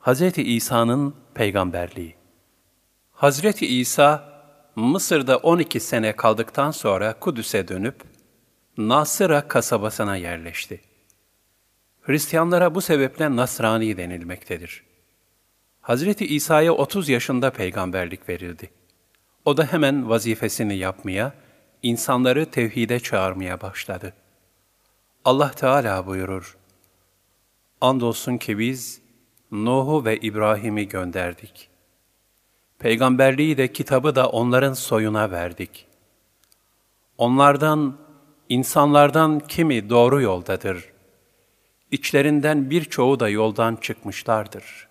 Hz. İsa'nın peygamberliği Hazreti İsa, Mısır'da 12 sene kaldıktan sonra Kudüs'e dönüp, Nasıra kasabasına yerleşti. Hristiyanlara bu sebeple Nasrani denilmektedir. Hazreti İsa'ya 30 yaşında peygamberlik verildi. O da hemen vazifesini yapmaya, insanları tevhide çağırmaya başladı. Allah Teala buyurur, Andolsun ki biz Nuh'u ve İbrahim'i gönderdik. Peygamberliği de kitabı da onların soyuna verdik. Onlardan, insanlardan kimi doğru yoldadır. İçlerinden birçoğu da yoldan çıkmışlardır.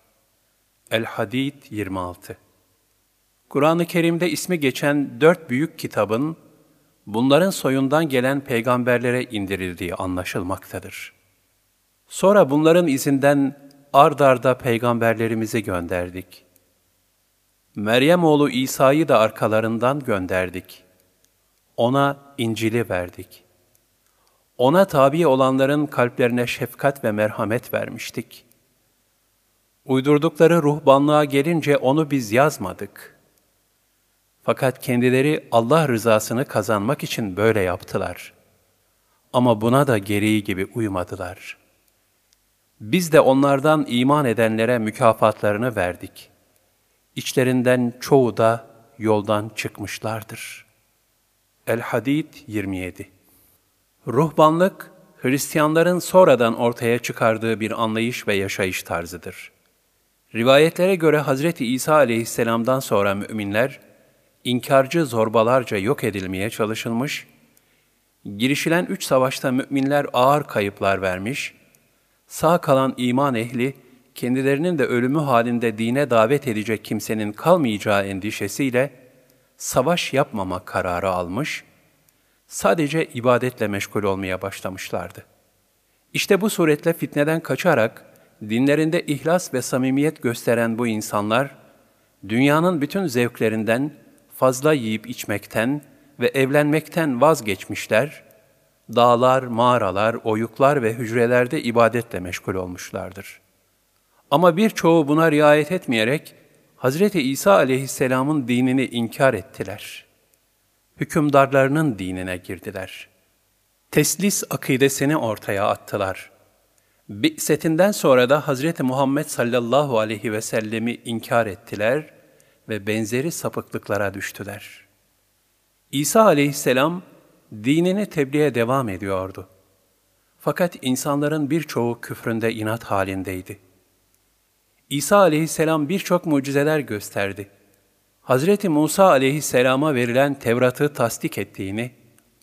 El-Hadid 26 Kur'an-ı Kerim'de ismi geçen dört büyük kitabın, bunların soyundan gelen peygamberlere indirildiği anlaşılmaktadır. Sonra bunların izinden ard arda peygamberlerimizi gönderdik. Meryem oğlu İsa'yı da arkalarından gönderdik. Ona İncil'i verdik. Ona tabi olanların kalplerine şefkat ve merhamet vermiştik. Uydurdukları ruhbanlığa gelince onu biz yazmadık. Fakat kendileri Allah rızasını kazanmak için böyle yaptılar. Ama buna da gereği gibi uymadılar.'' Biz de onlardan iman edenlere mükafatlarını verdik. İçlerinden çoğu da yoldan çıkmışlardır. El-Hadid 27 Ruhbanlık, Hristiyanların sonradan ortaya çıkardığı bir anlayış ve yaşayış tarzıdır. Rivayetlere göre Hazreti İsa aleyhisselamdan sonra müminler, inkarcı zorbalarca yok edilmeye çalışılmış, girişilen üç savaşta müminler ağır kayıplar vermiş, Sağ kalan iman ehli, kendilerinin de ölümü halinde dine davet edecek kimsenin kalmayacağı endişesiyle savaş yapmama kararı almış, sadece ibadetle meşgul olmaya başlamışlardı. İşte bu suretle fitneden kaçarak, dinlerinde ihlas ve samimiyet gösteren bu insanlar, dünyanın bütün zevklerinden, fazla yiyip içmekten ve evlenmekten vazgeçmişler dağlar, mağaralar, oyuklar ve hücrelerde ibadetle meşgul olmuşlardır. Ama birçoğu buna riayet etmeyerek Hz. İsa aleyhisselamın dinini inkar ettiler. Hükümdarlarının dinine girdiler. Teslis akidesini ortaya attılar. Bi'setinden sonra da Hz. Muhammed sallallahu aleyhi ve sellemi inkar ettiler ve benzeri sapıklıklara düştüler. İsa aleyhisselam, dinini tebliğe devam ediyordu. Fakat insanların birçoğu küfründe inat halindeydi. İsa aleyhisselam birçok mucizeler gösterdi. Hazreti Musa aleyhisselama verilen Tevrat'ı tasdik ettiğini,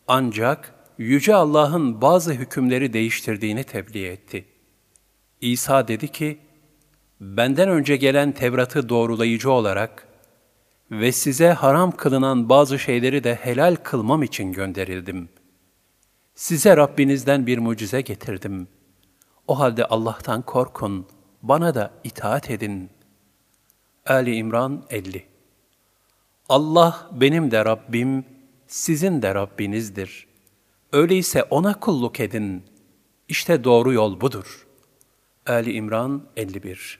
ancak Yüce Allah'ın bazı hükümleri değiştirdiğini tebliğ etti. İsa dedi ki, benden önce gelen Tevrat'ı doğrulayıcı olarak, ve size haram kılınan bazı şeyleri de helal kılmam için gönderildim. Size Rabbinizden bir mucize getirdim. O halde Allah'tan korkun, bana da itaat edin. Ali İmran 50 Allah benim de Rabbim, sizin de Rabbinizdir. Öyleyse O'na kulluk edin. İşte doğru yol budur. Ali İmran 51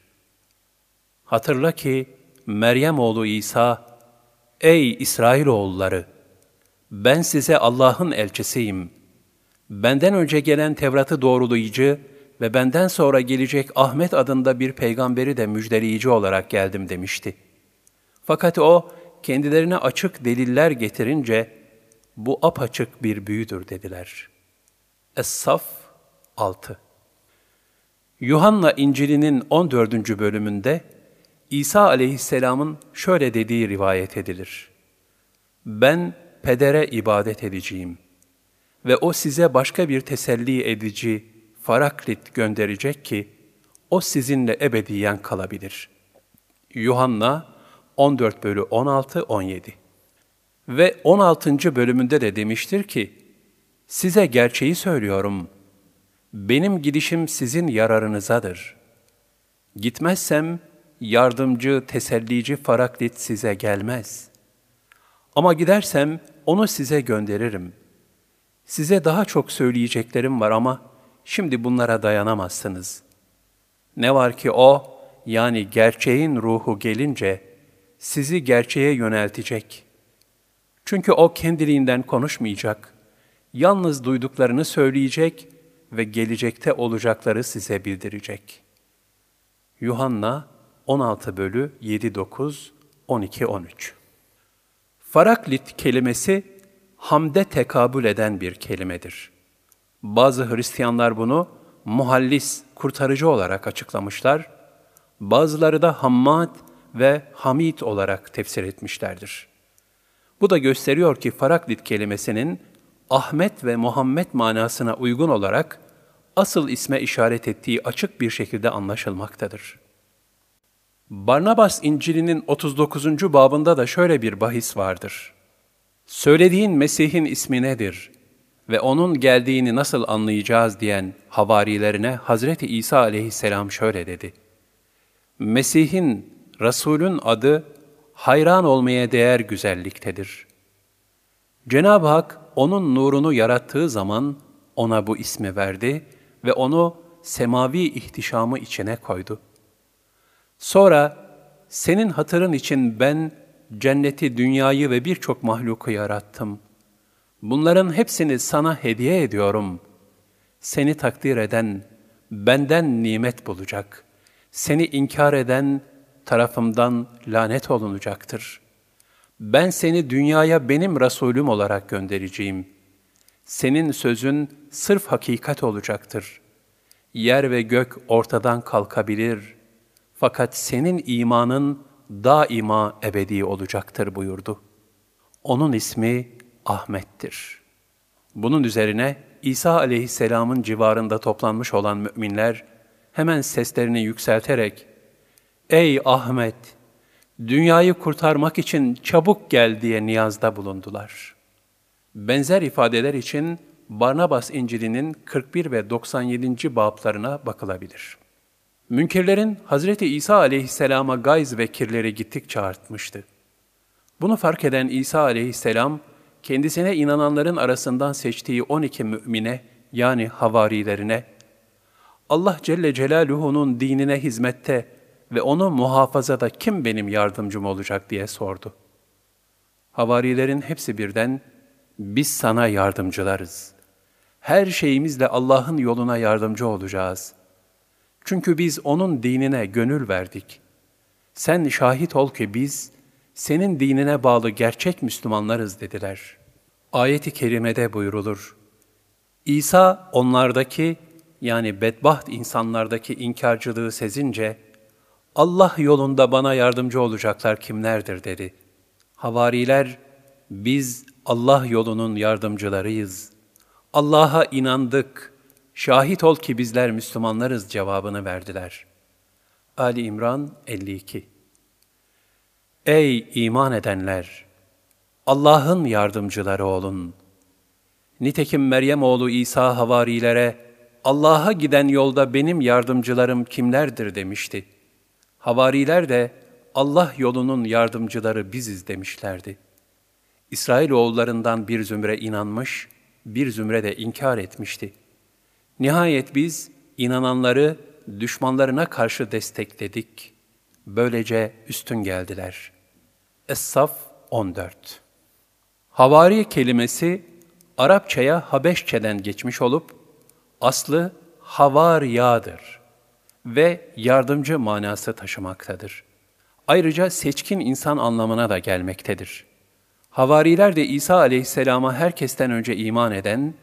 Hatırla ki, Meryem oğlu İsa, Ey İsrailoğulları! Ben size Allah'ın elçisiyim. Benden önce gelen Tevrat'ı doğrulayıcı ve benden sonra gelecek Ahmet adında bir peygamberi de müjdeleyici olarak geldim demişti. Fakat o, kendilerine açık deliller getirince, bu apaçık bir büyüdür dediler. Es-Saf 6 Yuhanna İncil'inin 14. bölümünde, İsa aleyhisselamın şöyle dediği rivayet edilir. Ben pedere ibadet edeceğim ve o size başka bir teselli edici Faraklit gönderecek ki o sizinle ebediyen kalabilir. Yuhanna 14 bölü 16-17 Ve 16. bölümünde de demiştir ki, Size gerçeği söylüyorum, benim gidişim sizin yararınızadır. Gitmezsem, yardımcı, tesellici Faraklit size gelmez. Ama gidersem onu size gönderirim. Size daha çok söyleyeceklerim var ama şimdi bunlara dayanamazsınız. Ne var ki o, yani gerçeğin ruhu gelince sizi gerçeğe yöneltecek. Çünkü o kendiliğinden konuşmayacak. Yalnız duyduklarını söyleyecek ve gelecekte olacakları size bildirecek. Yuhanna 16 bölü 7 9 12 13. Faraklit kelimesi hamde tekabül eden bir kelimedir. Bazı Hristiyanlar bunu muhallis, kurtarıcı olarak açıklamışlar. Bazıları da hammad ve hamid olarak tefsir etmişlerdir. Bu da gösteriyor ki Faraklit kelimesinin Ahmet ve Muhammed manasına uygun olarak asıl isme işaret ettiği açık bir şekilde anlaşılmaktadır. Barnabas İncil'inin 39. babında da şöyle bir bahis vardır. Söylediğin Mesih'in ismi nedir ve onun geldiğini nasıl anlayacağız diyen havarilerine Hazreti İsa aleyhisselam şöyle dedi. Mesih'in, Resulün adı hayran olmaya değer güzelliktedir. Cenab-ı Hak onun nurunu yarattığı zaman ona bu ismi verdi ve onu semavi ihtişamı içine koydu. Sonra senin hatırın için ben cenneti, dünyayı ve birçok mahluku yarattım. Bunların hepsini sana hediye ediyorum. Seni takdir eden benden nimet bulacak. Seni inkar eden tarafımdan lanet olunacaktır. Ben seni dünyaya benim Resulüm olarak göndereceğim. Senin sözün sırf hakikat olacaktır. Yer ve gök ortadan kalkabilir. Fakat senin imanın daima ebedi olacaktır buyurdu. Onun ismi Ahmet'tir. Bunun üzerine İsa aleyhisselamın civarında toplanmış olan müminler hemen seslerini yükselterek Ey Ahmet! Dünyayı kurtarmak için çabuk gel diye niyazda bulundular. Benzer ifadeler için Barnabas İncil'inin 41 ve 97. bablarına bakılabilir. Münkirlerin Hazreti İsa aleyhisselama gayz ve kirleri gittikçe artmıştı. Bunu fark eden İsa aleyhisselam, kendisine inananların arasından seçtiği 12 mümine yani havarilerine, Allah Celle Celaluhu'nun dinine hizmette ve onu muhafazada kim benim yardımcım olacak diye sordu. Havarilerin hepsi birden, biz sana yardımcılarız. Her şeyimizle Allah'ın yoluna yardımcı olacağız. Çünkü biz onun dinine gönül verdik. Sen şahit ol ki biz, senin dinine bağlı gerçek Müslümanlarız dediler. Ayet-i kerimede buyurulur. İsa onlardaki yani bedbaht insanlardaki inkarcılığı sezince, Allah yolunda bana yardımcı olacaklar kimlerdir dedi. Havariler, biz Allah yolunun yardımcılarıyız. Allah'a inandık, şahit ol ki bizler Müslümanlarız cevabını verdiler. Ali İmran 52 Ey iman edenler! Allah'ın yardımcıları olun. Nitekim Meryem oğlu İsa havarilere, Allah'a giden yolda benim yardımcılarım kimlerdir demişti. Havariler de Allah yolunun yardımcıları biziz demişlerdi. İsrail oğullarından bir zümre inanmış, bir zümre de inkar etmişti. Nihayet biz inananları düşmanlarına karşı destekledik. Böylece üstün geldiler. Es-Saf 14 Havari kelimesi Arapçaya Habeşçeden geçmiş olup aslı havaryadır ve yardımcı manası taşımaktadır. Ayrıca seçkin insan anlamına da gelmektedir. Havariler de İsa aleyhisselama herkesten önce iman eden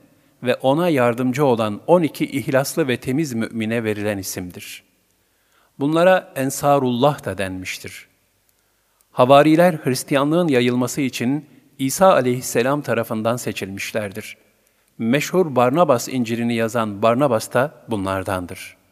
ve ona yardımcı olan 12 ihlaslı ve temiz mümine verilen isimdir. Bunlara Ensarullah da denmiştir. Havariler Hristiyanlığın yayılması için İsa aleyhisselam tarafından seçilmişlerdir. Meşhur Barnabas İncil'ini yazan Barnabas da bunlardandır.''